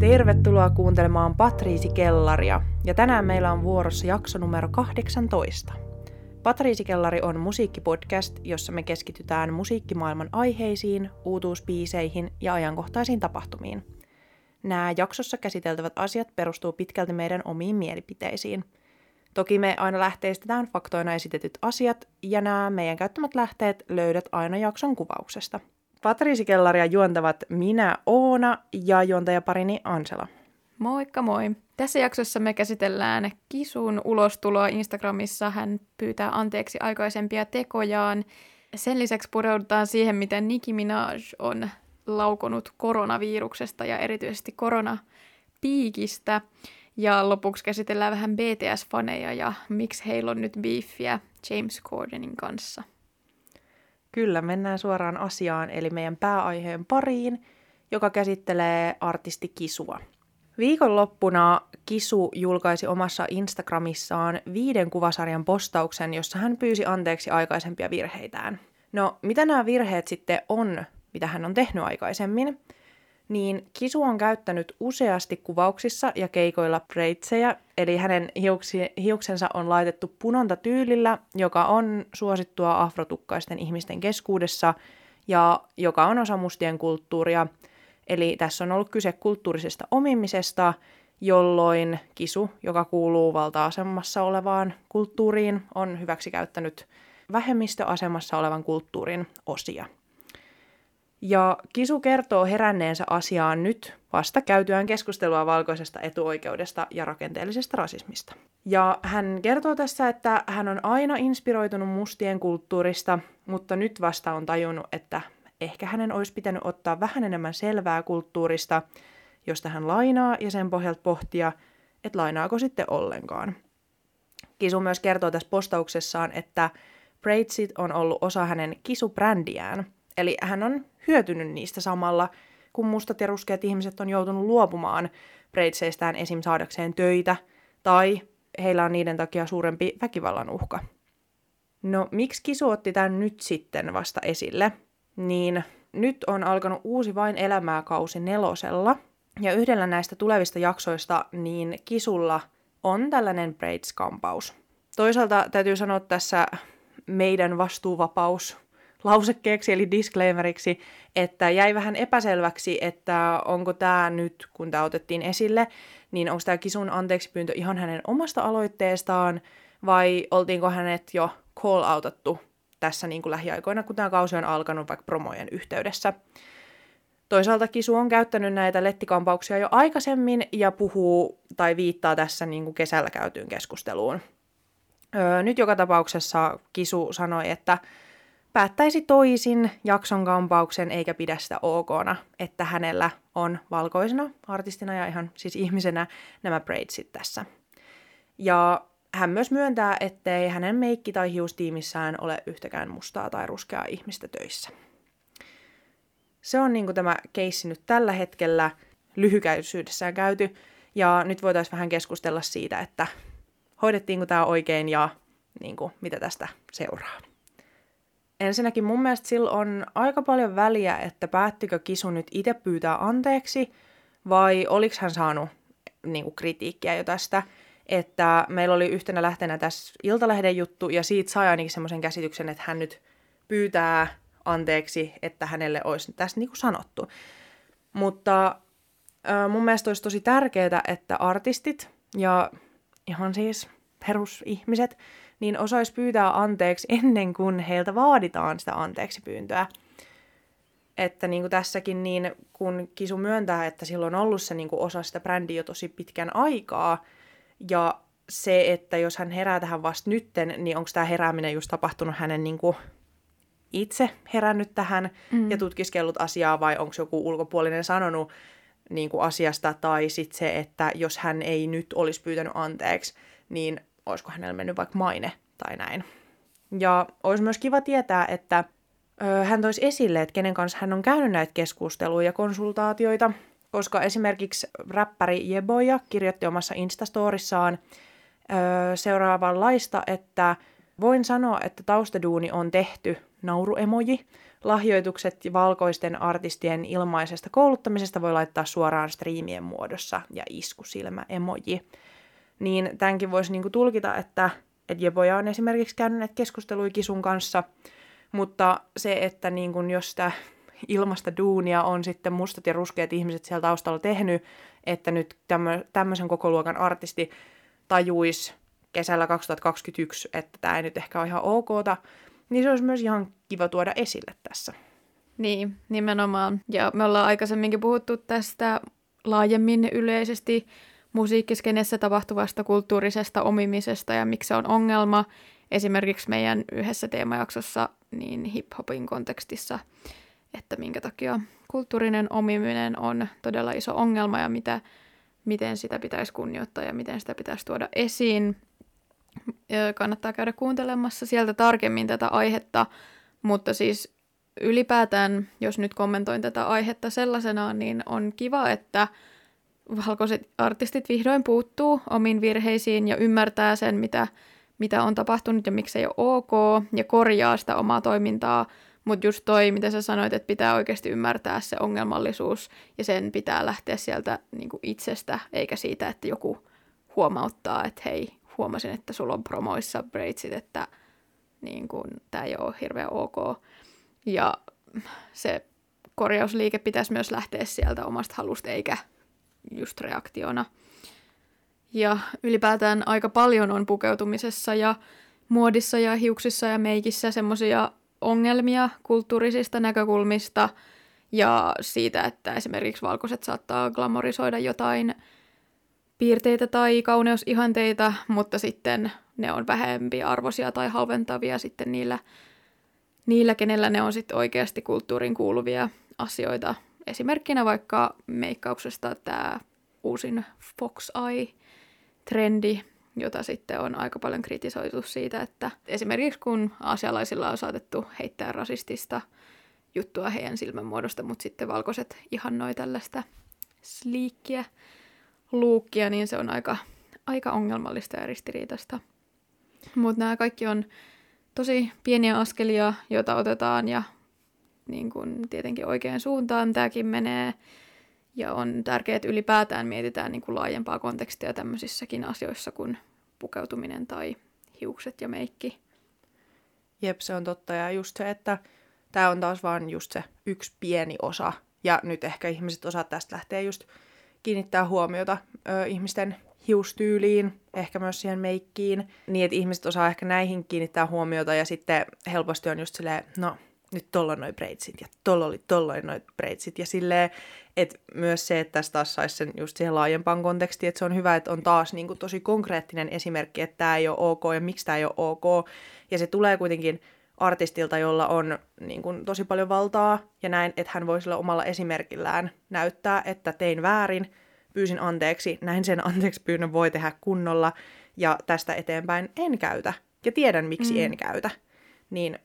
Tervetuloa kuuntelemaan Patriisi Kellaria, ja tänään meillä on vuorossa jakso numero 18. Patriisi Kellari on musiikkipodcast, jossa me keskitytään musiikkimaailman aiheisiin, uutuuspiiseihin ja ajankohtaisiin tapahtumiin. Nämä jaksossa käsiteltävät asiat perustuu pitkälti meidän omiin mielipiteisiin. Toki me aina lähteistetään faktoina esitetyt asiat, ja nämä meidän käyttämät lähteet löydät aina jakson kuvauksesta – Patriisi Kellaria juontavat minä Oona ja juontajaparini Ansela. Moikka moi! Tässä jaksossa me käsitellään Kisun ulostuloa Instagramissa. Hän pyytää anteeksi aikaisempia tekojaan. Sen lisäksi pureudutaan siihen, miten Nicki Minaj on laukonut koronaviruksesta ja erityisesti koronapiikistä. Ja lopuksi käsitellään vähän BTS-faneja ja miksi heillä on nyt beefiä James Cordenin kanssa. Kyllä, mennään suoraan asiaan, eli meidän pääaiheen pariin, joka käsittelee artisti Kisua. Viikonloppuna Kisu julkaisi omassa Instagramissaan viiden kuvasarjan postauksen, jossa hän pyysi anteeksi aikaisempia virheitään. No, mitä nämä virheet sitten on, mitä hän on tehnyt aikaisemmin? Niin Kisu on käyttänyt useasti kuvauksissa ja keikoilla breitsejä, eli hänen hiuksi, hiuksensa on laitettu punonta tyylillä, joka on suosittua afrotukkaisten ihmisten keskuudessa ja joka on osa mustien kulttuuria. Eli tässä on ollut kyse kulttuurisesta omimisesta, jolloin kisu, joka kuuluu valta-asemassa olevaan kulttuuriin, on hyväksikäyttänyt vähemmistöasemassa olevan kulttuurin osia. Ja Kisu kertoo heränneensä asiaan nyt vasta käytyään keskustelua valkoisesta etuoikeudesta ja rakenteellisesta rasismista. Ja hän kertoo tässä, että hän on aina inspiroitunut mustien kulttuurista, mutta nyt vasta on tajunnut, että ehkä hänen olisi pitänyt ottaa vähän enemmän selvää kulttuurista, josta hän lainaa ja sen pohjalta pohtia, että lainaako sitten ollenkaan. Kisu myös kertoo tässä postauksessaan, että braidsit on ollut osa hänen kisubrändiään – Eli hän on hyötynyt niistä samalla, kun mustat ja ruskeat ihmiset on joutunut luopumaan braidseistään esim. saadakseen töitä, tai heillä on niiden takia suurempi väkivallan uhka. No, miksi Kisu otti tämän nyt sitten vasta esille? Niin nyt on alkanut uusi Vain elämää kausi nelosella, ja yhdellä näistä tulevista jaksoista niin Kisulla on tällainen braids-kampaus. Toisaalta täytyy sanoa tässä meidän vastuuvapaus lausekkeeksi eli disclaimeriksi, että jäi vähän epäselväksi, että onko tämä nyt, kun tämä otettiin esille, niin onko tämä Kisun anteeksipyyntö ihan hänen omasta aloitteestaan vai oltiinko hänet jo call-outattu tässä niin kuin lähiaikoina, kun tämä kausi on alkanut vaikka promojen yhteydessä. Toisaalta Kisu on käyttänyt näitä lettikampauksia jo aikaisemmin ja puhuu tai viittaa tässä niin kuin kesällä käytyyn keskusteluun. Öö, nyt joka tapauksessa Kisu sanoi, että päättäisi toisin jakson kampauksen eikä pidä sitä okona, että hänellä on valkoisena artistina ja ihan siis ihmisenä nämä braidsit tässä. Ja hän myös myöntää, ettei hänen meikki- tai hiustiimissään ole yhtäkään mustaa tai ruskeaa ihmistä töissä. Se on niin tämä keissi nyt tällä hetkellä lyhykäisyydessään käyty, ja nyt voitaisiin vähän keskustella siitä, että hoidettiinko tämä oikein ja niin kuin, mitä tästä seuraa. Ensinnäkin mun mielestä sillä on aika paljon väliä, että päättikö Kisu nyt itse pyytää anteeksi vai oliko hän saanut niin kuin, kritiikkiä jo tästä. Että meillä oli yhtenä lähteenä tässä Iltalehden juttu ja siitä sai ainakin semmoisen käsityksen, että hän nyt pyytää anteeksi, että hänelle olisi tässä niin kuin sanottu. Mutta äh, mun mielestä olisi tosi tärkeää, että artistit ja ihan siis perusihmiset niin osaisi pyytää anteeksi ennen kuin heiltä vaaditaan sitä anteeksi pyyntöä. Että niin kuin tässäkin, niin kun Kisu myöntää, että silloin on ollut se niin kuin osa sitä brändiä jo tosi pitkän aikaa, ja se, että jos hän herää tähän vasta nytten, niin onko tämä herääminen just tapahtunut hänen niin kuin itse herännyt tähän mm. ja tutkiskellut asiaa, vai onko joku ulkopuolinen sanonut niin kuin asiasta, tai sitten se, että jos hän ei nyt olisi pyytänyt anteeksi, niin olisiko hänellä mennyt vaikka maine tai näin. Ja olisi myös kiva tietää, että ö, hän toisi esille, että kenen kanssa hän on käynyt näitä keskusteluja ja konsultaatioita, koska esimerkiksi räppäri Jeboja kirjoitti omassa Instastorissaan ö, seuraavanlaista, että voin sanoa, että taustaduuni on tehty, nauruemoji, Lahjoitukset valkoisten artistien ilmaisesta kouluttamisesta voi laittaa suoraan striimien muodossa ja iskusilmä emoji. Niin tämänkin voisi niinku tulkita, että, että Jeboja on esimerkiksi käynyt näitä keskusteluja Kisun kanssa, mutta se, että niin kun jos sitä ilmasta duunia on sitten mustat ja ruskeat ihmiset siellä taustalla tehnyt, että nyt tämmöisen koko luokan artisti tajuisi kesällä 2021, että tämä ei nyt ehkä ole ihan okta, niin se olisi myös ihan kiva tuoda esille tässä. Niin, nimenomaan. Ja me ollaan aikaisemminkin puhuttu tästä laajemmin yleisesti musiikkiskenessä tapahtuvasta kulttuurisesta omimisesta ja miksi se on ongelma. Esimerkiksi meidän yhdessä teemajaksossa niin hip-hopin kontekstissa, että minkä takia kulttuurinen omiminen on todella iso ongelma ja mitä, miten sitä pitäisi kunnioittaa ja miten sitä pitäisi tuoda esiin kannattaa käydä kuuntelemassa sieltä tarkemmin tätä aihetta, mutta siis ylipäätään, jos nyt kommentoin tätä aihetta sellaisenaan, niin on kiva, että valkoiset artistit vihdoin puuttuu omiin virheisiin ja ymmärtää sen, mitä, mitä on tapahtunut ja miksi ei ole ok, ja korjaa sitä omaa toimintaa, mutta just toi, mitä sä sanoit, että pitää oikeasti ymmärtää se ongelmallisuus, ja sen pitää lähteä sieltä niin itsestä, eikä siitä, että joku huomauttaa, että hei, huomasin, että sulla on promoissa braidsit, että niin tämä ei ole hirveän ok. Ja se korjausliike pitäisi myös lähteä sieltä omasta halusta, eikä just reaktiona. Ja ylipäätään aika paljon on pukeutumisessa ja muodissa ja hiuksissa ja meikissä semmoisia ongelmia kulttuurisista näkökulmista ja siitä, että esimerkiksi valkoiset saattaa glamorisoida jotain piirteitä tai kauneusihanteita, mutta sitten ne on vähempi arvoisia tai halventavia sitten niillä, niillä kenellä ne on sitten oikeasti kulttuurin kuuluvia asioita. Esimerkkinä vaikka meikkauksesta tämä uusin Fox Eye-trendi, jota sitten on aika paljon kritisoitu siitä, että esimerkiksi kun asialaisilla on saatettu heittää rasistista juttua heidän silmänmuodosta, mutta sitten valkoiset ihannoi tällaista sliikkiä luukkia, niin se on aika, aika ongelmallista ja ristiriitasta. Mutta nämä kaikki on tosi pieniä askelia, joita otetaan ja niin kun tietenkin oikeaan suuntaan tämäkin menee. Ja on tärkeää, että ylipäätään mietitään niin kuin laajempaa kontekstia tämmöisissäkin asioissa kuin pukeutuminen tai hiukset ja meikki. Jep, se on totta. Ja just se, että tämä on taas vaan just se yksi pieni osa. Ja nyt ehkä ihmiset osaa tästä lähteä just kiinnittää huomiota ö, ihmisten hiustyyliin, ehkä myös siihen meikkiin, niin että ihmiset osaa ehkä näihin kiinnittää huomiota ja sitten helposti on just silleen, no nyt tolla noin breitsit ja tolla oli tolloin noin breitsit ja silleen, että myös se, että tässä taas saisi sen just siihen laajempaan kontekstiin, että se on hyvä, että on taas niin kuin tosi konkreettinen esimerkki, että tämä ei ole ok ja miksi tämä ei ole ok ja se tulee kuitenkin artistilta, jolla on niin kuin, tosi paljon valtaa ja näin, että hän voi sillä omalla esimerkillään näyttää, että tein väärin, pyysin anteeksi, näin sen anteeksi pyynnön voi tehdä kunnolla ja tästä eteenpäin en käytä ja tiedän miksi mm. en käytä. Niin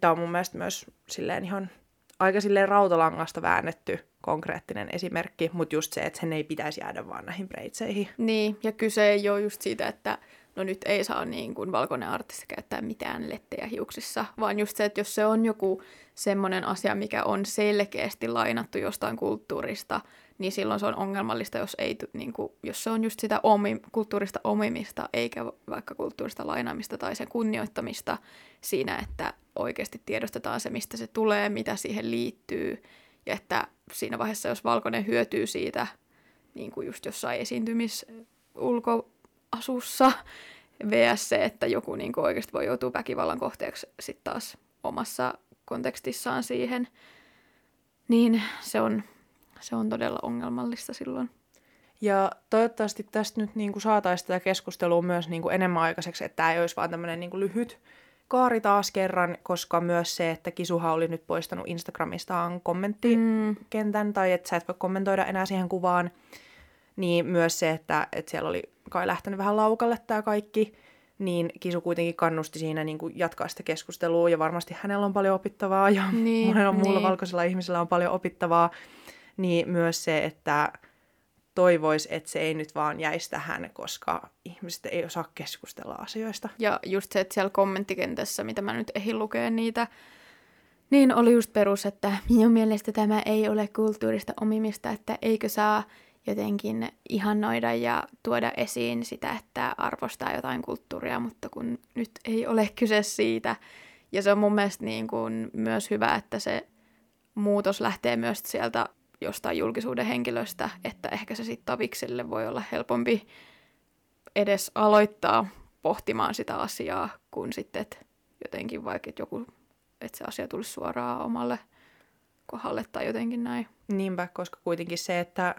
tämä on mun mielestä myös silleen ihan aika silleen rautalangasta väännetty konkreettinen esimerkki, mutta just se, että sen ei pitäisi jäädä vaan näihin breitseihin. Niin, ja kyse ei ole just siitä, että no nyt ei saa niin kuin valkoinen artisti käyttää mitään lettejä hiuksissa, vaan just se, että jos se on joku semmoinen asia, mikä on selkeästi lainattu jostain kulttuurista, niin silloin se on ongelmallista, jos, ei, niin kuin, jos se on just sitä omi, kulttuurista omimista, eikä vaikka kulttuurista lainaamista tai sen kunnioittamista siinä, että oikeasti tiedostetaan se, mistä se tulee, mitä siihen liittyy, ja että siinä vaiheessa, jos valkoinen hyötyy siitä, niin kuin just jossain esiintymis ulko asussa vs. että joku niin kuin oikeasti voi joutua väkivallan kohteeksi sitten taas omassa kontekstissaan siihen, niin se on, se on todella ongelmallista silloin. Ja toivottavasti tästä nyt niin kuin saataisiin tätä keskustelua myös niin kuin enemmän aikaiseksi, että tämä ei olisi vaan tämmöinen niin kuin lyhyt kaari taas kerran, koska myös se, että Kisuha oli nyt poistanut Instagramistaan kommenttikentän, mm. tai että sä et voi kommentoida enää siihen kuvaan, niin myös se, että, että siellä oli kai lähtenyt vähän laukalle tämä kaikki, niin Kisu kuitenkin kannusti siinä niin kuin jatkaa sitä keskustelua, ja varmasti hänellä on paljon opittavaa, ja niin, monella niin. muulla valkoisella ihmisellä on paljon opittavaa, niin myös se, että toivois, että se ei nyt vaan jäisi tähän, koska ihmiset ei osaa keskustella asioista. Ja just se, että siellä kommenttikentässä, mitä mä nyt ehin lukea niitä, Niin oli just perus, että minun mielestä tämä ei ole kulttuurista omimista, että eikö saa jotenkin ihannoida ja tuoda esiin sitä, että arvostaa jotain kulttuuria, mutta kun nyt ei ole kyse siitä. Ja se on mun mielestä niin kuin myös hyvä, että se muutos lähtee myös sieltä jostain julkisuuden henkilöstä, että ehkä se sitten tavikselle voi olla helpompi edes aloittaa pohtimaan sitä asiaa, kun sitten että jotenkin vaikka että joku, että se asia tulisi suoraan omalle kohdalle tai jotenkin näin. Niinpä, koska kuitenkin se, että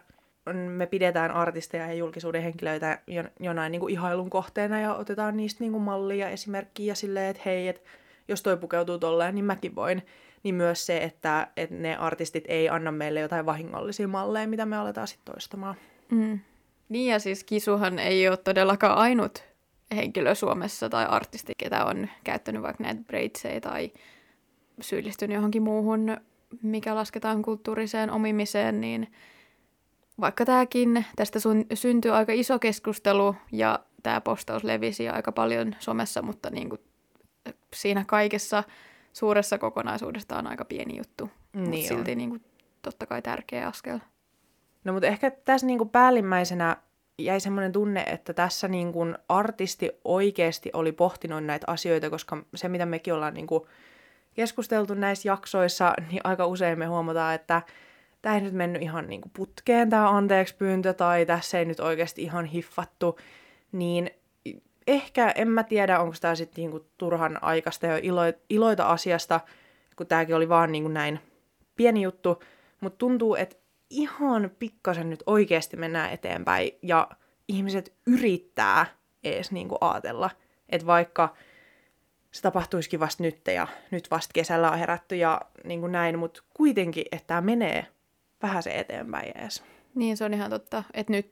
me pidetään artisteja ja julkisuuden henkilöitä jonain niin kuin ihailun kohteena ja otetaan niistä niin kuin mallia esimerkkiä silleen, että hei, että jos toi pukeutuu tolleen, niin mäkin voin. Niin myös se, että, että ne artistit ei anna meille jotain vahingollisia malleja, mitä me aletaan sitten toistamaan. Mm. Niin ja siis Kisuhan ei ole todellakaan ainut henkilö Suomessa tai artisti, ketä on käyttänyt vaikka näitä braidseja tai syyllistynyt johonkin muuhun, mikä lasketaan kulttuuriseen omimiseen, niin vaikka tämäkin, tästä sun, syntyi aika iso keskustelu ja tämä postaus levisi aika paljon somessa, mutta niin kuin siinä kaikessa suuressa kokonaisuudessa on aika pieni juttu, niin mutta silti niin kuin, totta kai tärkeä askel. No mutta ehkä tässä niin kuin päällimmäisenä jäi semmoinen tunne, että tässä niin kuin artisti oikeasti oli pohtinut näitä asioita, koska se mitä mekin ollaan niin kuin keskusteltu näissä jaksoissa, niin aika usein me huomataan, että tämä ei nyt mennyt ihan niin kuin putkeen tämä anteeksi pyyntö tai tässä ei nyt oikeasti ihan hiffattu, niin ehkä en mä tiedä, onko tämä sitten niinku turhan aikaista ja ilo, iloita asiasta, kun tämäkin oli vaan niinku näin pieni juttu, mutta tuntuu, että ihan pikkasen nyt oikeasti mennään eteenpäin ja ihmiset yrittää edes niinku ajatella, että vaikka se tapahtuisikin vasta nyt ja nyt vasta kesällä on herätty ja niin kuin näin, mutta kuitenkin, että tämä menee vähän se eteenpäin edes. Niin, se on ihan totta, että nyt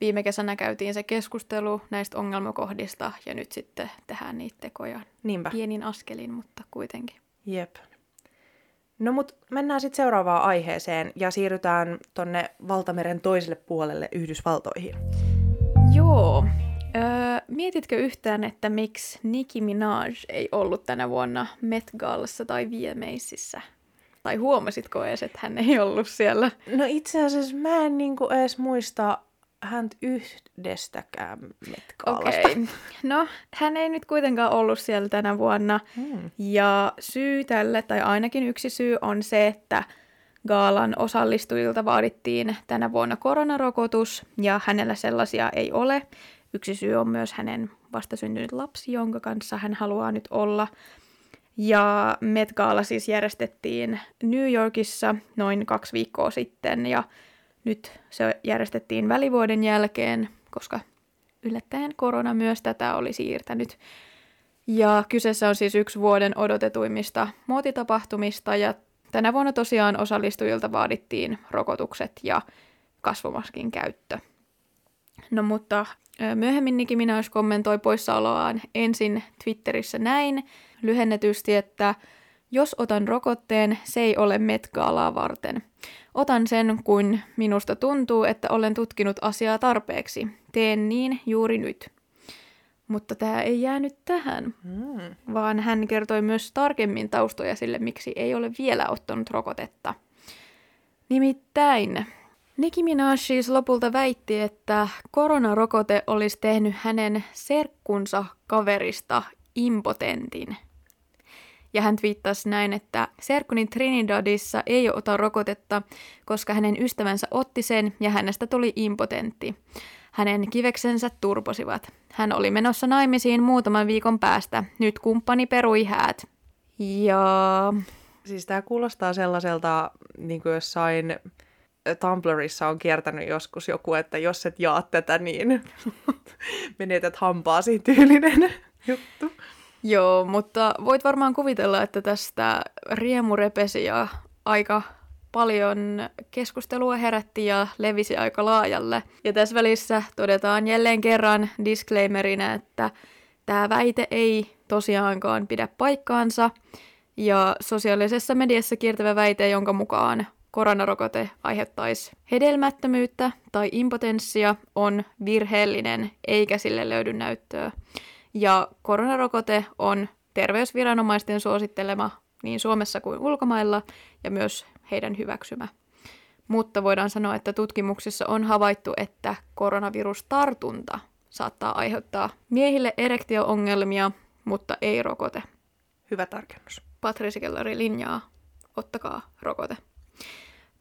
viime kesänä käytiin se keskustelu näistä ongelmakohdista ja nyt sitten tehdään niitä tekoja Niinpä. pienin askelin, mutta kuitenkin. Jep. No mut mennään sitten seuraavaan aiheeseen ja siirrytään tonne valtameren toiselle puolelle Yhdysvaltoihin. Joo. Öö, mietitkö yhtään, että miksi Nicki Minaj ei ollut tänä vuonna Met Galassa tai Viemeisissä? Tai huomasitko edes, että hän ei ollut siellä? No itse asiassa mä en niinku edes muista hän yhdestäkään metkaalasta. Okay. No, hän ei nyt kuitenkaan ollut siellä tänä vuonna. Hmm. Ja syy tälle, tai ainakin yksi syy, on se, että Gaalan osallistujilta vaadittiin tänä vuonna koronarokotus, ja hänellä sellaisia ei ole. Yksi syy on myös hänen vastasyntynyt lapsi, jonka kanssa hän haluaa nyt olla. Ja Met Gala siis järjestettiin New Yorkissa noin kaksi viikkoa sitten, ja nyt se järjestettiin välivuoden jälkeen, koska yllättäen korona myös tätä oli siirtänyt. Ja kyseessä on siis yksi vuoden odotetuimmista muotitapahtumista ja tänä vuonna tosiaan osallistujilta vaadittiin rokotukset ja kasvomaskin käyttö. No mutta myöhemmin Nicki Minaj kommentoi poissaoloaan ensin Twitterissä näin lyhennetysti, että jos otan rokotteen, se ei ole metkaalaa varten. Otan sen, kun minusta tuntuu, että olen tutkinut asiaa tarpeeksi. Teen niin juuri nyt. Mutta tämä ei jäänyt tähän, mm. vaan hän kertoi myös tarkemmin taustoja sille, miksi ei ole vielä ottanut rokotetta. Nimittäin Nicki Minaj siis lopulta väitti, että koronarokote olisi tehnyt hänen serkkunsa kaverista impotentin – ja hän twiittasi näin, että serkkuni Trinidadissa ei ota rokotetta, koska hänen ystävänsä otti sen ja hänestä tuli impotentti. Hänen kiveksensä turposivat. Hän oli menossa naimisiin muutaman viikon päästä. Nyt kumppani perui häät. Ja... Siis tämä kuulostaa sellaiselta, niin kuin jossain Tumblrissa on kiertänyt joskus joku, että jos et jaa tätä, niin menetät hampaasi tyylinen juttu. Joo, mutta voit varmaan kuvitella, että tästä riemu repesi ja aika paljon keskustelua herätti ja levisi aika laajalle. Ja tässä välissä todetaan jälleen kerran disclaimerina, että tämä väite ei tosiaankaan pidä paikkaansa. Ja sosiaalisessa mediassa kiertävä väite, jonka mukaan koronarokote aiheuttaisi hedelmättömyyttä tai impotenssia, on virheellinen eikä sille löydy näyttöä. Ja koronarokote on terveysviranomaisten suosittelema niin Suomessa kuin ulkomailla ja myös heidän hyväksymä. Mutta voidaan sanoa, että tutkimuksissa on havaittu, että koronavirustartunta saattaa aiheuttaa miehille erektio-ongelmia, mutta ei rokote. Hyvä tarkennus. Patricia Kellari linjaa, ottakaa rokote.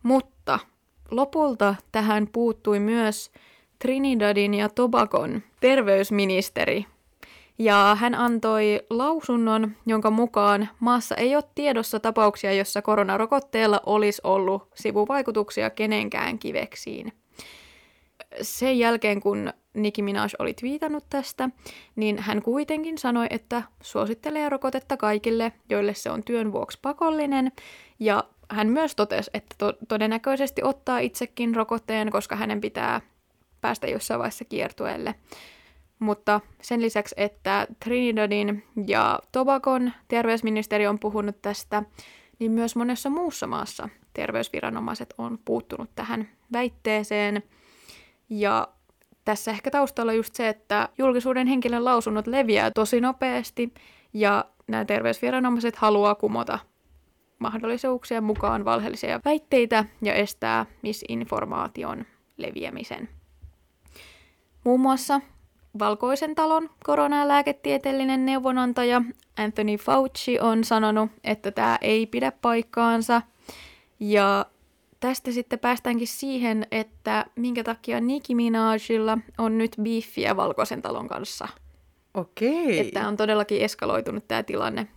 Mutta lopulta tähän puuttui myös Trinidadin ja Tobagon terveysministeri. Ja hän antoi lausunnon, jonka mukaan maassa ei ole tiedossa tapauksia, jossa koronarokotteella olisi ollut sivuvaikutuksia kenenkään kiveksiin. Sen jälkeen, kun Nicki Minaj oli twiitannut tästä, niin hän kuitenkin sanoi, että suosittelee rokotetta kaikille, joille se on työn vuoksi pakollinen, ja hän myös totesi, että to- todennäköisesti ottaa itsekin rokotteen, koska hänen pitää päästä jossain vaiheessa kiertueelle. Mutta sen lisäksi, että Trinidadin ja Tobagon terveysministeri on puhunut tästä, niin myös monessa muussa maassa terveysviranomaiset on puuttunut tähän väitteeseen. Ja tässä ehkä taustalla just se, että julkisuuden henkilön lausunnot leviää tosi nopeasti ja nämä terveysviranomaiset haluaa kumota mahdollisuuksien mukaan valheellisia väitteitä ja estää misinformaation leviämisen. Muun muassa Valkoisen talon koronalääketieteellinen neuvonantaja Anthony Fauci on sanonut, että tämä ei pidä paikkaansa. Ja tästä sitten päästäänkin siihen, että minkä takia Nicki Minajilla on nyt biiffiä Valkoisen talon kanssa. Okei. Että on todellakin eskaloitunut tämä tilanne.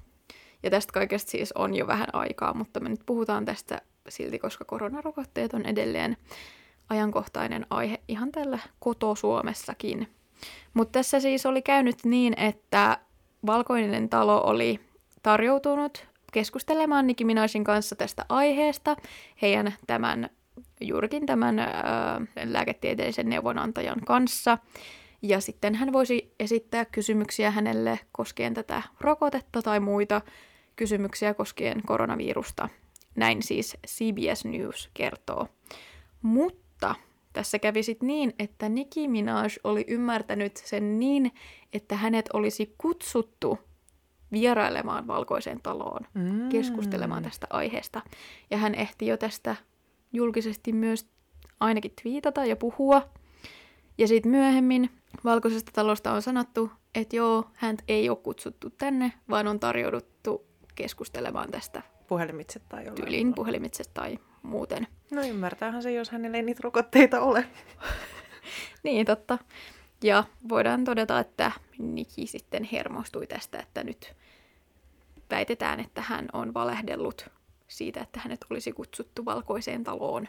Ja tästä kaikesta siis on jo vähän aikaa, mutta me nyt puhutaan tästä silti, koska koronarokotteet on edelleen ajankohtainen aihe ihan tällä koto-Suomessakin. Mutta tässä siis oli käynyt niin, että Valkoinen talo oli tarjoutunut keskustelemaan Nicki Minajin kanssa tästä aiheesta heidän tämän, juurikin tämän ää, lääketieteellisen neuvonantajan kanssa. Ja sitten hän voisi esittää kysymyksiä hänelle koskien tätä rokotetta tai muita kysymyksiä koskien koronavirusta. Näin siis CBS News kertoo. Mutta tässä kävi sitten niin, että Nicki Minaj oli ymmärtänyt sen niin, että hänet olisi kutsuttu vierailemaan valkoiseen taloon Mm. keskustelemaan tästä aiheesta. Ja hän ehti jo tästä julkisesti myös ainakin twiitata ja puhua. Ja sitten myöhemmin valkoisesta talosta on sanottu, että joo, hän ei ole kutsuttu tänne, vaan on tarjouduttu keskustelemaan tästä Puhelimitse tai jollain. tyyliin puhelimitse tai muuten. No ymmärtäähän se, jos hänellä ei niitä rokotteita ole. Niin, totta. Ja voidaan todeta, että Niki sitten hermostui tästä, että nyt väitetään, että hän on valehdellut siitä, että hänet olisi kutsuttu valkoiseen taloon.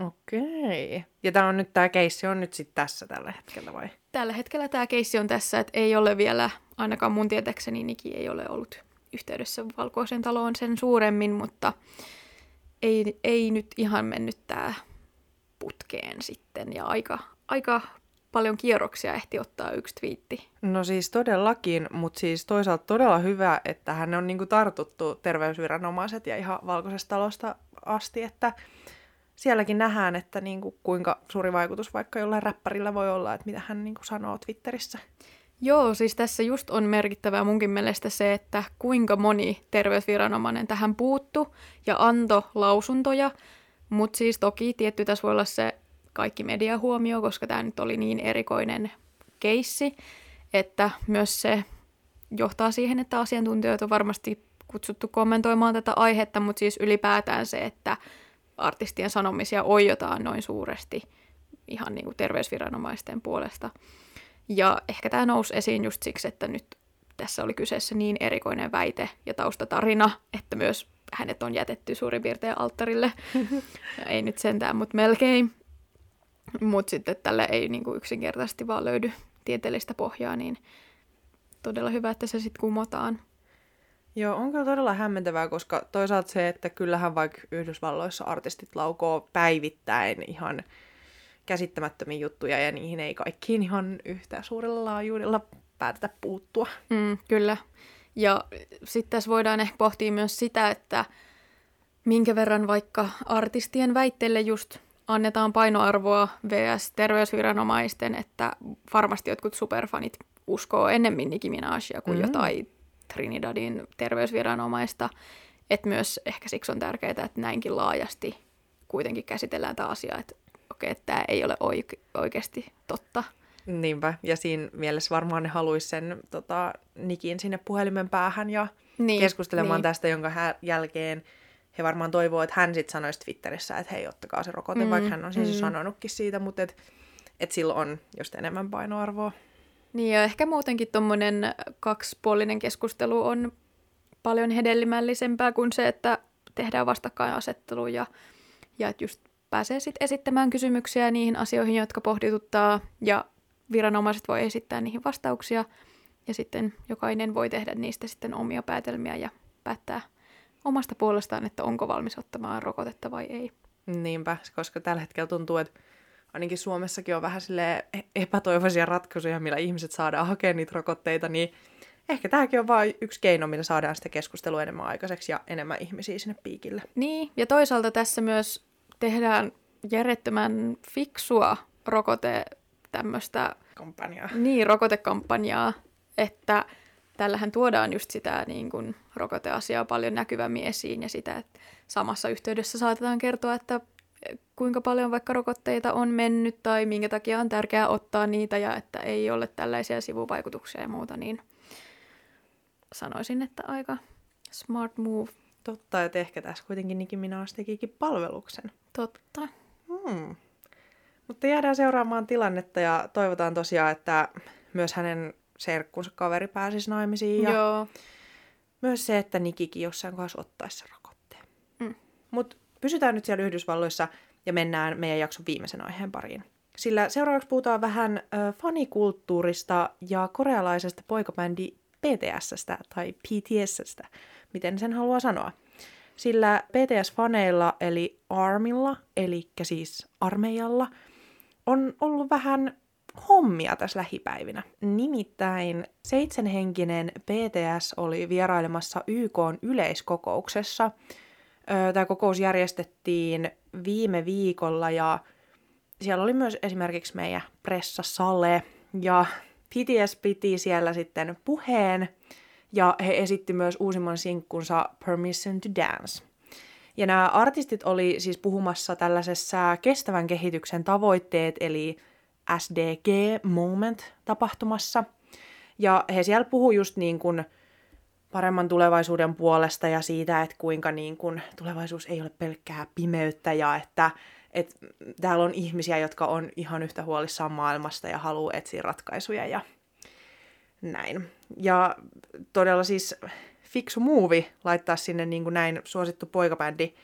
Okei. Ja tämä on nyt, tämä keissi on nyt sitten tässä tällä hetkellä vai? Tällä hetkellä tämä keissi on tässä, että ei ole vielä, ainakaan mun tietääkseni Niki ei ole ollut yhteydessä valkoiseen taloon sen suuremmin, mutta ei, ei nyt ihan mennyt tämä putkeen sitten. Ja aika, aika paljon kierroksia ehti ottaa yksi twiitti. No siis todellakin, mutta siis toisaalta todella hyvä, että hän on niinku tartuttu terveysviranomaiset ja ihan valkoisesta talosta asti, että sielläkin nähdään, että niinku kuinka suuri vaikutus vaikka jollain räppärillä voi olla, että mitä hän niinku sanoo Twitterissä. Joo, siis tässä just on merkittävää munkin mielestä se, että kuinka moni terveysviranomainen tähän puuttu ja antoi lausuntoja, mutta siis toki tietty tässä voi olla se kaikki mediahuomio, koska tämä nyt oli niin erikoinen keissi, että myös se johtaa siihen, että asiantuntijat on varmasti kutsuttu kommentoimaan tätä aihetta, mutta siis ylipäätään se, että artistien sanomisia oijotaan noin suuresti ihan niin kuin terveysviranomaisten puolesta. Ja ehkä tämä nousi esiin just siksi, että nyt tässä oli kyseessä niin erikoinen väite ja taustatarina, että myös hänet on jätetty suurin piirtein alttarille. ei nyt sentään, mutta melkein. Mutta sitten tälle ei niinku yksinkertaisesti vaan löydy tieteellistä pohjaa, niin todella hyvä, että se sitten kumotaan. Joo, on kyllä todella hämmentävää, koska toisaalta se, että kyllähän vaikka Yhdysvalloissa artistit laukoo päivittäin ihan käsittämättömiä juttuja ja niihin ei kaikkiin ihan yhtä suurella laajuudella päätetä puuttua. Mm, kyllä. Ja sitten tässä voidaan ehkä pohtia myös sitä, että minkä verran vaikka artistien väitteille just annetaan painoarvoa vs. terveysviranomaisten, että varmasti jotkut superfanit uskoo ennemmin Nicki Minajia kuin Mm. mm. jotain Trinidadin terveysviranomaista. Että myös ehkä siksi on tärkeää, että näinkin laajasti kuitenkin käsitellään tämä asia, että okei, että tämä ei ole oike- oikeasti totta. Niinpä, ja siinä mielessä varmaan ne haluaisi sen tota, Nikin sinne puhelimen päähän ja niin, keskustelemaan niin. tästä, jonka hä- jälkeen he varmaan toivoo, että hän sitten sanoisi Twitterissä, että hei, ottakaa se rokote, mm, vaikka hän on siis mm. sanonutkin siitä, mutta että et sillä on just enemmän painoarvoa. Niin ja ehkä muutenkin tuommoinen kaksipuolinen keskustelu on paljon hedelmällisempää kuin se, että tehdään vastakkainasettelu ja, ja että just pääsee sitten esittämään kysymyksiä niihin asioihin, jotka pohdituttaa ja viranomaiset voi esittää niihin vastauksia ja sitten jokainen voi tehdä niistä sitten omia päätelmiä ja päättää omasta puolestaan, että onko valmis ottamaan rokotetta vai ei. Niinpä, koska tällä hetkellä tuntuu, että ainakin Suomessakin on vähän sille epätoivoisia ratkaisuja, millä ihmiset saadaan hakea niitä rokotteita, niin ehkä tämäkin on vain yksi keino, millä saadaan sitä keskustelua enemmän aikaiseksi ja enemmän ihmisiä sinne piikille. Niin, ja toisaalta tässä myös tehdään järjettömän fiksua rokote tämmöistä... Kampanjaa. Niin, rokotekampanjaa, että tällähän tuodaan just sitä niin kuin, rokoteasiaa paljon näkyvämmin esiin ja sitä, että samassa yhteydessä saatetaan kertoa, että kuinka paljon vaikka rokotteita on mennyt tai minkä takia on tärkeää ottaa niitä ja että ei ole tällaisia sivuvaikutuksia ja muuta, niin sanoisin, että aika smart move. Totta, että ehkä tässä kuitenkin Nicki Minaj tekikin palveluksen. Totta. Hmm. Mutta jäädään seuraamaan tilannetta ja toivotaan tosiaan, että myös hänen serkkunsa kaveri pääsisi naimisiin. Ja Joo. Myös se, että Nikikin jossain kanssa ottaisi sen rokotteen. Mm. Mutta pysytään nyt siellä Yhdysvalloissa ja mennään meidän jakson viimeisen aiheen pariin. Sillä seuraavaksi puhutaan vähän äh, fanikulttuurista ja korealaisesta poikabändi PTSstä tai PTSstä, miten sen haluaa sanoa. Sillä PTS-faneilla eli ARMilla, eli siis armeijalla, on ollut vähän hommia tässä lähipäivinä. Nimittäin seitsemänhenkinen PTS oli vierailemassa YK yleiskokouksessa. Tämä kokous järjestettiin viime viikolla ja siellä oli myös esimerkiksi meidän pressa Sale ja PTS piti siellä sitten puheen ja he esitti myös uusimman sinkkunsa Permission to Dance. Ja nämä artistit oli siis puhumassa tällaisessa kestävän kehityksen tavoitteet, eli SDG Moment-tapahtumassa. Ja he siellä puhuu just niin kuin paremman tulevaisuuden puolesta ja siitä, että kuinka niin kuin tulevaisuus ei ole pelkkää pimeyttä ja että, että täällä on ihmisiä, jotka on ihan yhtä huolissaan maailmasta ja haluaa etsiä ratkaisuja ja näin. Ja todella siis fiksu muuvi laittaa sinne niin kuin näin suosittu poikabändi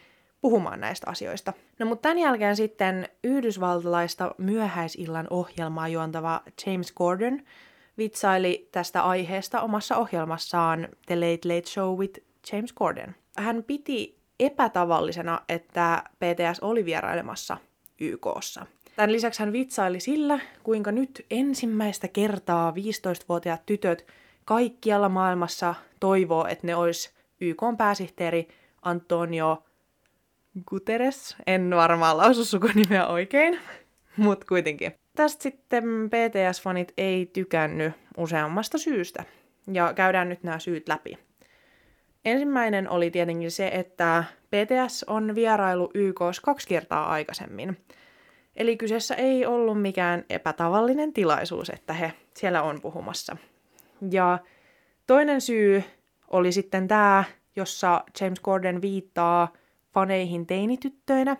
puhumaan näistä asioista. No mutta tämän jälkeen sitten yhdysvaltalaista myöhäisillan ohjelmaa juontava James Gordon vitsaili tästä aiheesta omassa ohjelmassaan The Late Late Show with James Gordon. Hän piti epätavallisena, että PTS oli vierailemassa YKssa. Tämän lisäksi hän vitsaili sillä, kuinka nyt ensimmäistä kertaa 15-vuotiaat tytöt kaikkialla maailmassa toivoo, että ne olisi YK pääsihteeri Antonio Guterres. En varmaan lausu sukunimeä oikein, mutta kuitenkin. Tästä sitten PTS-fanit ei tykännyt useammasta syystä, ja käydään nyt nämä syyt läpi. Ensimmäinen oli tietenkin se, että PTS on vierailu YKs kaksi kertaa aikaisemmin. Eli kyseessä ei ollut mikään epätavallinen tilaisuus, että he siellä on puhumassa. Ja toinen syy oli sitten tämä, jossa James Gordon viittaa faneihin teinityttöinä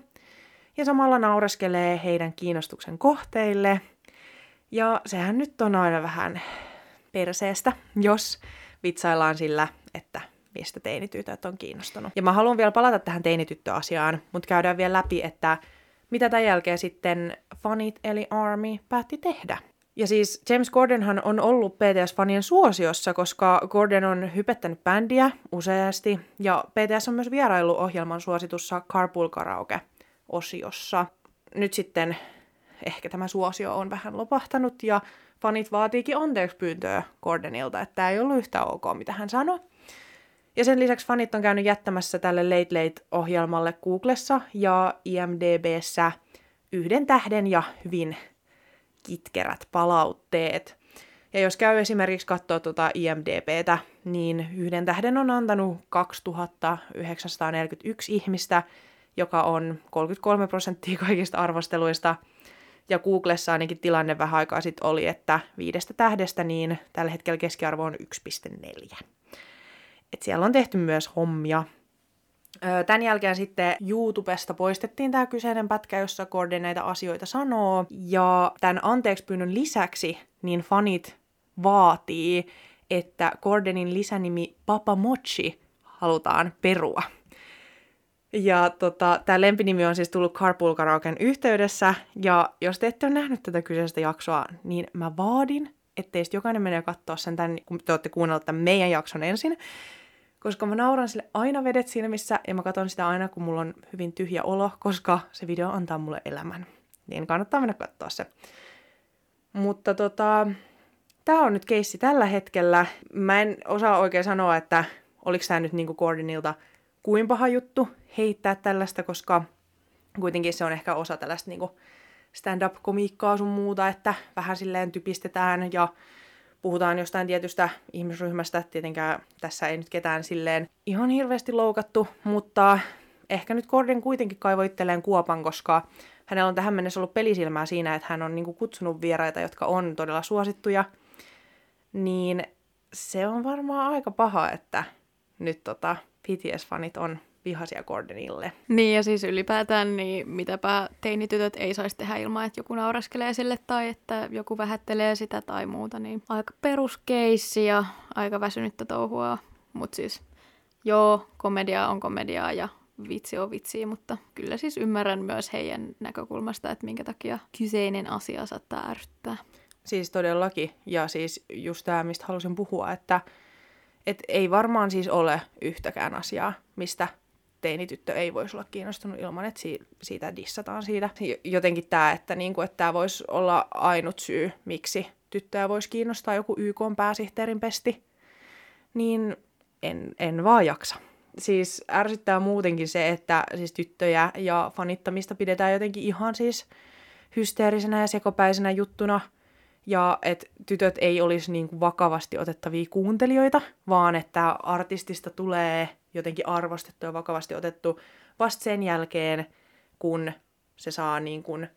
ja samalla naureskelee heidän kiinnostuksen kohteille. Ja sehän nyt on aina vähän perseestä, jos vitsaillaan sillä, että mistä teinitytöt on kiinnostunut. Ja mä haluan vielä palata tähän teinityttöasiaan, mutta käydään vielä läpi, että mitä tämän jälkeen sitten fanit eli Army päätti tehdä. Ja siis James Gordonhan on ollut PTS-fanien suosiossa, koska Gordon on hypettänyt bändiä useasti, ja PTS on myös vierailu ohjelman suositussa Carpool Karaoke-osiossa. Nyt sitten ehkä tämä suosio on vähän lopahtanut, ja fanit vaatiikin anteeksi pyyntöä Gordonilta, että tämä ei ollut yhtä ok, mitä hän sanoi. Ja sen lisäksi fanit on käynyt jättämässä tälle Late Late-ohjelmalle Googlessa ja IMDBssä yhden tähden ja hyvin kitkerät palautteet. Ja jos käy esimerkiksi katsoa tuota IMDBtä, niin yhden tähden on antanut 2941 ihmistä, joka on 33 prosenttia kaikista arvosteluista. Ja Googlessa ainakin tilanne vähän aikaa sitten oli, että viidestä tähdestä niin tällä hetkellä keskiarvo on 1,4. Et siellä on tehty myös hommia. Tämän jälkeen sitten YouTubesta poistettiin tämä kyseinen pätkä, jossa Gordon näitä asioita sanoo. Ja tämän anteeksi pyynnön lisäksi niin fanit vaatii, että Gordonin lisänimi Papa Mochi halutaan perua. Ja tota, tämä lempinimi on siis tullut Carpool Karaoken yhteydessä, ja jos te ette ole nähnyt tätä kyseistä jaksoa, niin mä vaadin, ettei jokainen mene katsoa sen tämän, kun te olette kuunnelleet tämän meidän jakson ensin, koska mä nauran sille aina vedet silmissä, ja mä katson sitä aina, kun mulla on hyvin tyhjä olo, koska se video antaa mulle elämän. Niin kannattaa mennä katsoa se. Mutta tota, tämä on nyt keissi tällä hetkellä. Mä en osaa oikein sanoa, että oliko tämä nyt niinku Gordonilta kuin paha juttu heittää tällaista, koska kuitenkin se on ehkä osa tällaista niinku stand-up-komiikkaa sun muuta, että vähän silleen typistetään ja puhutaan jostain tietystä ihmisryhmästä. Tietenkään tässä ei nyt ketään silleen ihan hirveästi loukattu, mutta ehkä nyt Gordon kuitenkin kaivoi itselleen kuopan, koska hänellä on tähän mennessä ollut pelisilmää siinä, että hän on niinku kutsunut vieraita, jotka on todella suosittuja – niin se on varmaan aika paha, että nyt tota, BTS-fanit on vihaisia Gordonille. Niin, ja siis ylipäätään, niin mitäpä teinitytöt ei saisi tehdä ilman, että joku nauraskelee sille tai että joku vähättelee sitä tai muuta, niin aika peruskeissi ja aika väsynyttä touhua. Mutta siis, joo, komedia on komediaa ja vitsi on vitsiä, mutta kyllä siis ymmärrän myös heidän näkökulmasta, että minkä takia kyseinen asia saattaa ärsyttää. Siis todellakin. Ja siis just tämä, mistä halusin puhua, että et ei varmaan siis ole yhtäkään asiaa, mistä teinityttö ei voisi olla kiinnostunut ilman, että siitä dissataan siitä. Jotenkin tämä, että, niinku, että tämä voisi olla ainut syy, miksi tyttöä voisi kiinnostaa joku YK pääsihteerin pesti, niin en, en vaan jaksa. Siis ärsyttää muutenkin se, että siis tyttöjä ja fanittamista pidetään jotenkin ihan siis hysteerisenä ja sekopäisenä juttuna – ja että tytöt ei olisi niin kuin vakavasti otettavia kuuntelijoita, vaan että artistista tulee jotenkin arvostettu ja vakavasti otettu vasta sen jälkeen, kun se saa niin kuin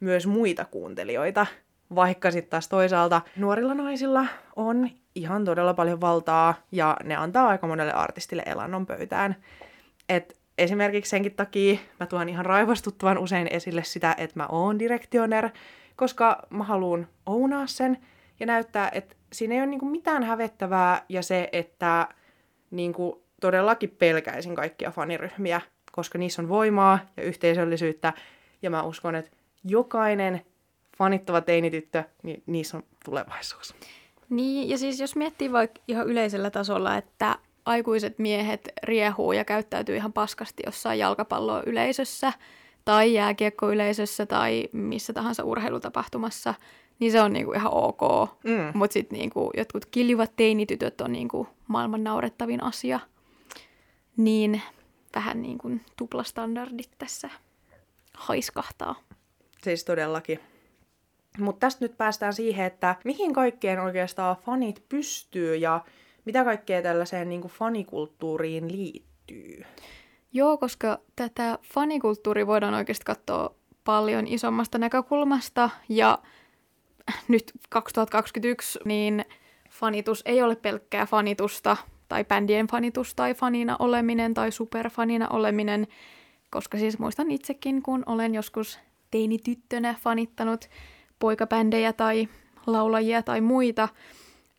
myös muita kuuntelijoita. Vaikka sitten taas toisaalta nuorilla naisilla on ihan todella paljon valtaa ja ne antaa aika monelle artistille elannon pöytään. Et esimerkiksi senkin takia mä tuon ihan raivostuttavan usein esille sitä, että mä oon direktioner, koska mä haluan ounaa sen ja näyttää, että siinä ei ole niinku mitään hävettävää ja se, että niinku todellakin pelkäisin kaikkia faniryhmiä, koska niissä on voimaa ja yhteisöllisyyttä ja mä uskon, että jokainen fanittava teinityttö, niin niissä on tulevaisuus. Niin, ja siis jos miettii vaikka ihan yleisellä tasolla, että aikuiset miehet riehuu ja käyttäytyy ihan paskasti jossain jalkapalloa yleisössä, tai jääkiekkoyleisössä tai missä tahansa urheilutapahtumassa, niin se on niinku ihan ok. Mm. Mutta sitten niinku jotkut kiljuvat teinitytöt on niinku maailman naurettavin asia. Niin vähän niin kuin tuplastandardit tässä haiskahtaa. Siis todellakin. Mutta tästä nyt päästään siihen, että mihin kaikkeen oikeastaan fanit pystyy ja mitä kaikkea tällaiseen niin kuin fanikulttuuriin liittyy. Joo, koska tätä fanikulttuuria voidaan oikeasti katsoa paljon isommasta näkökulmasta ja nyt 2021 niin fanitus ei ole pelkkää fanitusta tai bändien fanitus tai fanina oleminen tai superfanina oleminen, koska siis muistan itsekin, kun olen joskus teinityttönä fanittanut poikabändejä tai laulajia tai muita,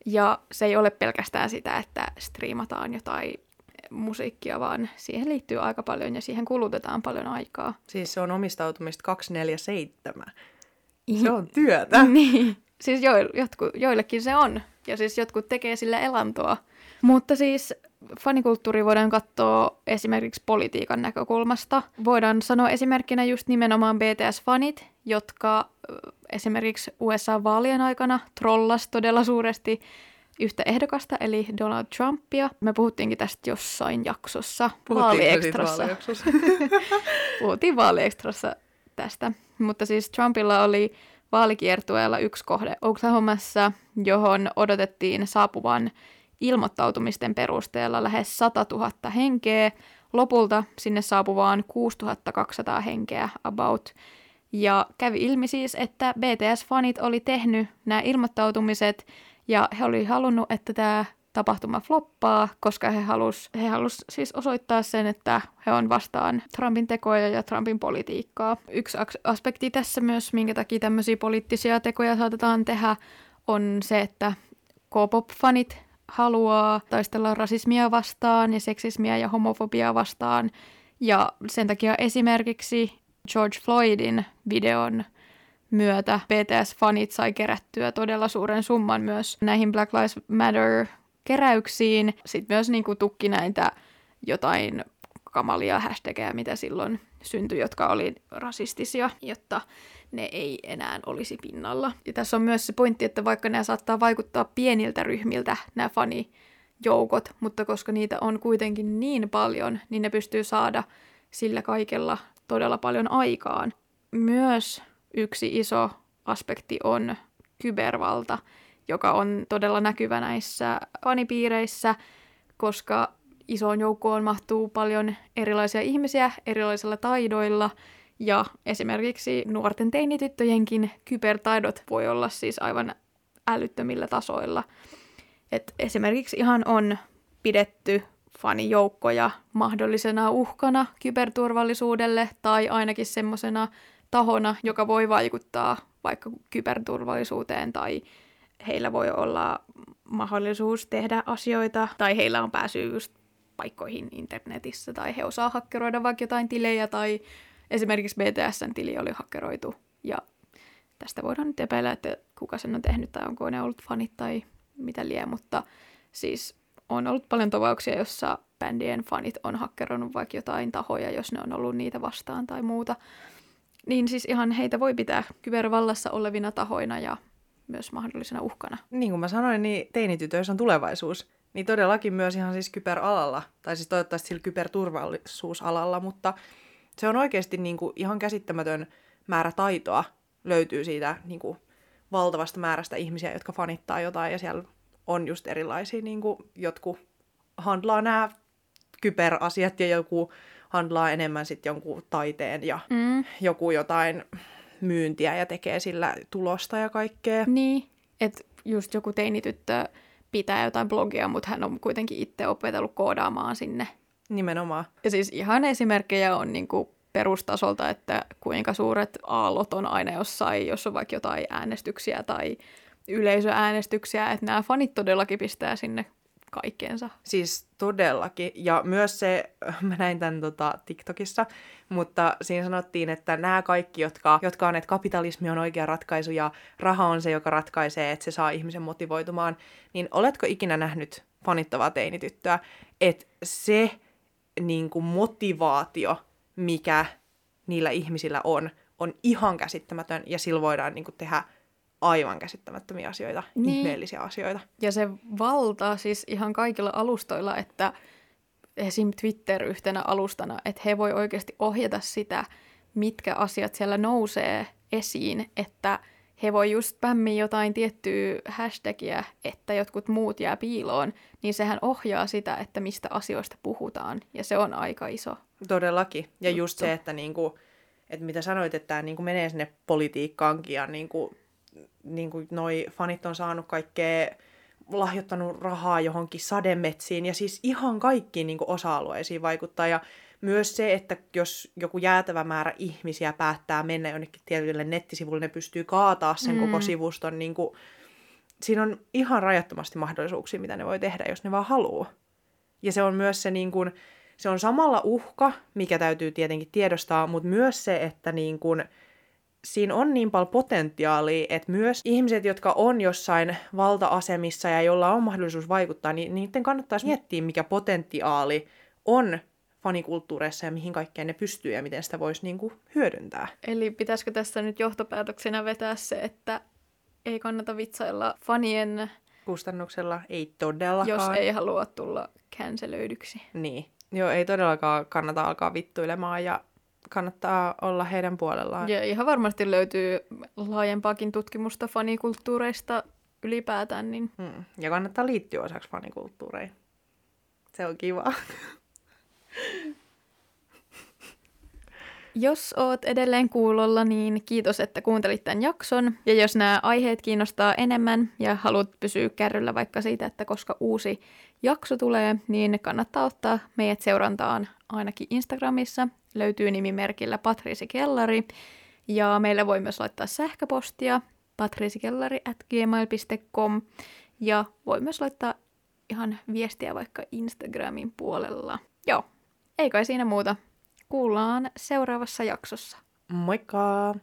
ja se ei ole pelkästään sitä, että striimataan jotain musiikkia, vaan siihen liittyy aika paljon ja siihen kulutetaan paljon aikaa. Siis se on omistautumista 247. Se on työtä. niin. Siis jo, jotku, joillekin se on. Ja siis jotkut tekee sillä elantoa. Mutta siis fanikulttuuri voidaan katsoa esimerkiksi politiikan näkökulmasta. Voidaan sanoa esimerkkinä just nimenomaan BTS-fanit, jotka esimerkiksi USA-vaalien aikana trollas todella suuresti yhtä ehdokasta, eli Donald Trumpia. Me puhuttiinkin tästä jossain jaksossa, vaaliekstrassa. Puhuttiin vaaliekstrassa tästä. Mutta siis Trumpilla oli vaalikiertueella yksi kohde Oklahomassa, johon odotettiin saapuvan ilmoittautumisten perusteella lähes 100 000 henkeä, lopulta sinne saapuvaan 6200 henkeä about. Ja kävi ilmi siis, että BTS-fanit oli tehnyt nämä ilmoittautumiset ja he oli halunnut, että tämä tapahtuma floppaa, koska he halus, he halus siis osoittaa sen, että he on vastaan Trumpin tekoja ja Trumpin politiikkaa. Yksi aspekti tässä myös, minkä takia tämmöisiä poliittisia tekoja saatetaan tehdä, on se, että K-pop-fanit haluaa taistella rasismia vastaan ja seksismiä ja homofobiaa vastaan. Ja sen takia esimerkiksi George Floydin videon myötä BTS-fanit sai kerättyä todella suuren summan myös näihin Black Lives Matter keräyksiin. Sitten myös niin kuin, tukki näitä jotain kamalia hashtageja, mitä silloin syntyi, jotka oli rasistisia, jotta ne ei enää olisi pinnalla. Ja tässä on myös se pointti, että vaikka nämä saattaa vaikuttaa pieniltä ryhmiltä, nämä fanijoukot, mutta koska niitä on kuitenkin niin paljon, niin ne pystyy saada sillä kaikella todella paljon aikaan. Myös yksi iso aspekti on kybervalta, joka on todella näkyvä näissä fanipiireissä, koska isoon joukkoon mahtuu paljon erilaisia ihmisiä erilaisilla taidoilla, ja esimerkiksi nuorten teinityttöjenkin kybertaidot voi olla siis aivan älyttömillä tasoilla. Et esimerkiksi ihan on pidetty fanijoukkoja mahdollisena uhkana kyberturvallisuudelle tai ainakin semmoisena tahona, joka voi vaikuttaa vaikka kyberturvallisuuteen tai heillä voi olla mahdollisuus tehdä asioita tai heillä on pääsy just paikkoihin internetissä tai he osaa hakkeroida vaikka jotain tilejä tai esimerkiksi BTSn tili oli hakkeroitu ja tästä voidaan nyt epäillä, että kuka sen on tehnyt tai onko ne ollut fanit tai mitä lie, mutta siis on ollut paljon tapauksia, jossa bändien fanit on hakkeroinut vaikka jotain tahoja, jos ne on ollut niitä vastaan tai muuta. Niin siis ihan heitä voi pitää kybervallassa olevina tahoina ja myös mahdollisena uhkana. Niin kuin mä sanoin, niin teinitytöissä on tulevaisuus. Niin todellakin myös ihan siis kyberalalla, tai siis toivottavasti sillä kyberturvallisuusalalla, mutta se on oikeasti niin kuin ihan käsittämätön määrä taitoa löytyy siitä niin kuin valtavasta määrästä ihmisiä, jotka fanittaa jotain, ja siellä on just erilaisia, niin kuin jotkut handlaa nämä kyberasiat ja joku handlaa enemmän sitten jonkun taiteen ja mm. joku jotain myyntiä ja tekee sillä tulosta ja kaikkea. Niin, että just joku teinityttö pitää jotain blogia, mutta hän on kuitenkin itse opetellut koodaamaan sinne. Nimenomaan. Ja siis ihan esimerkkejä on niinku perustasolta, että kuinka suuret aallot on aina jossain, jos on vaikka jotain äänestyksiä tai yleisöäänestyksiä, että nämä fanit todellakin pistää sinne kaikkeensa. Siis todellakin. Ja myös se, mä näin tämän tota, TikTokissa, mutta siinä sanottiin, että nämä kaikki, jotka, jotka on, että kapitalismi on oikea ratkaisu ja raha on se, joka ratkaisee, että se saa ihmisen motivoitumaan, niin oletko ikinä nähnyt fanittavaa teinityttöä, että se niin kuin motivaatio, mikä niillä ihmisillä on, on ihan käsittämätön ja sillä voidaan niin kuin tehdä aivan käsittämättömiä asioita, niin. ihmeellisiä asioita. Ja se valta siis ihan kaikilla alustoilla, että esim. Twitter yhtenä alustana, että he voi oikeasti ohjata sitä, mitkä asiat siellä nousee esiin, että he voi just pämmiä jotain tiettyä hashtagia, että jotkut muut jää piiloon, niin sehän ohjaa sitä, että mistä asioista puhutaan, ja se on aika iso. Todellakin. Ja juttu. just se, että, niinku, että mitä sanoit, että tämä niinku menee sinne politiikkaankin, ja niinku, niin kuin noi fanit on saanut kaikkea, lahjoittanut rahaa johonkin sademetsiin ja siis ihan kaikkiin niin kuin osa-alueisiin vaikuttaa. Ja myös se, että jos joku jäätävä määrä ihmisiä päättää mennä jonnekin tietylle nettisivulle, ne pystyy kaataa sen mm. koko sivuston. Niin kuin, siinä on ihan rajattomasti mahdollisuuksia, mitä ne voi tehdä, jos ne vaan haluaa. Ja se on myös se, niin kuin, se on samalla uhka, mikä täytyy tietenkin tiedostaa, mutta myös se, että niin kuin, siinä on niin paljon potentiaalia, että myös ihmiset, jotka on jossain valta-asemissa ja jolla on mahdollisuus vaikuttaa, niin niiden kannattaisi miettiä, mikä potentiaali on fanikulttuureissa ja mihin kaikkeen ne pystyy ja miten sitä voisi niin kuin hyödyntää. Eli pitäisikö tässä nyt johtopäätöksenä vetää se, että ei kannata vitsailla fanien kustannuksella, ei todellakaan. Jos ei halua tulla cancelöidyksi. Niin. Joo, ei todellakaan kannata alkaa vittuilemaan ja kannattaa olla heidän puolellaan. Ja ihan varmasti löytyy laajempaakin tutkimusta fanikulttuureista ylipäätään. Niin... Mm. Ja kannattaa liittyä osaksi fanikulttuureihin. Se on kiva. Jos oot edelleen kuulolla, niin kiitos, että kuuntelit tämän jakson. Ja jos nämä aiheet kiinnostaa enemmän ja haluat pysyä kärryllä vaikka siitä, että koska uusi jakso tulee, niin kannattaa ottaa meidät seurantaan ainakin Instagramissa. Löytyy nimimerkillä Patriisi Kellari. Ja meille voi myös laittaa sähköpostia patriisikellari at gmail.com. Ja voi myös laittaa ihan viestiä vaikka Instagramin puolella. Joo, ei kai siinä muuta. Kuullaan seuraavassa jaksossa. Moikka!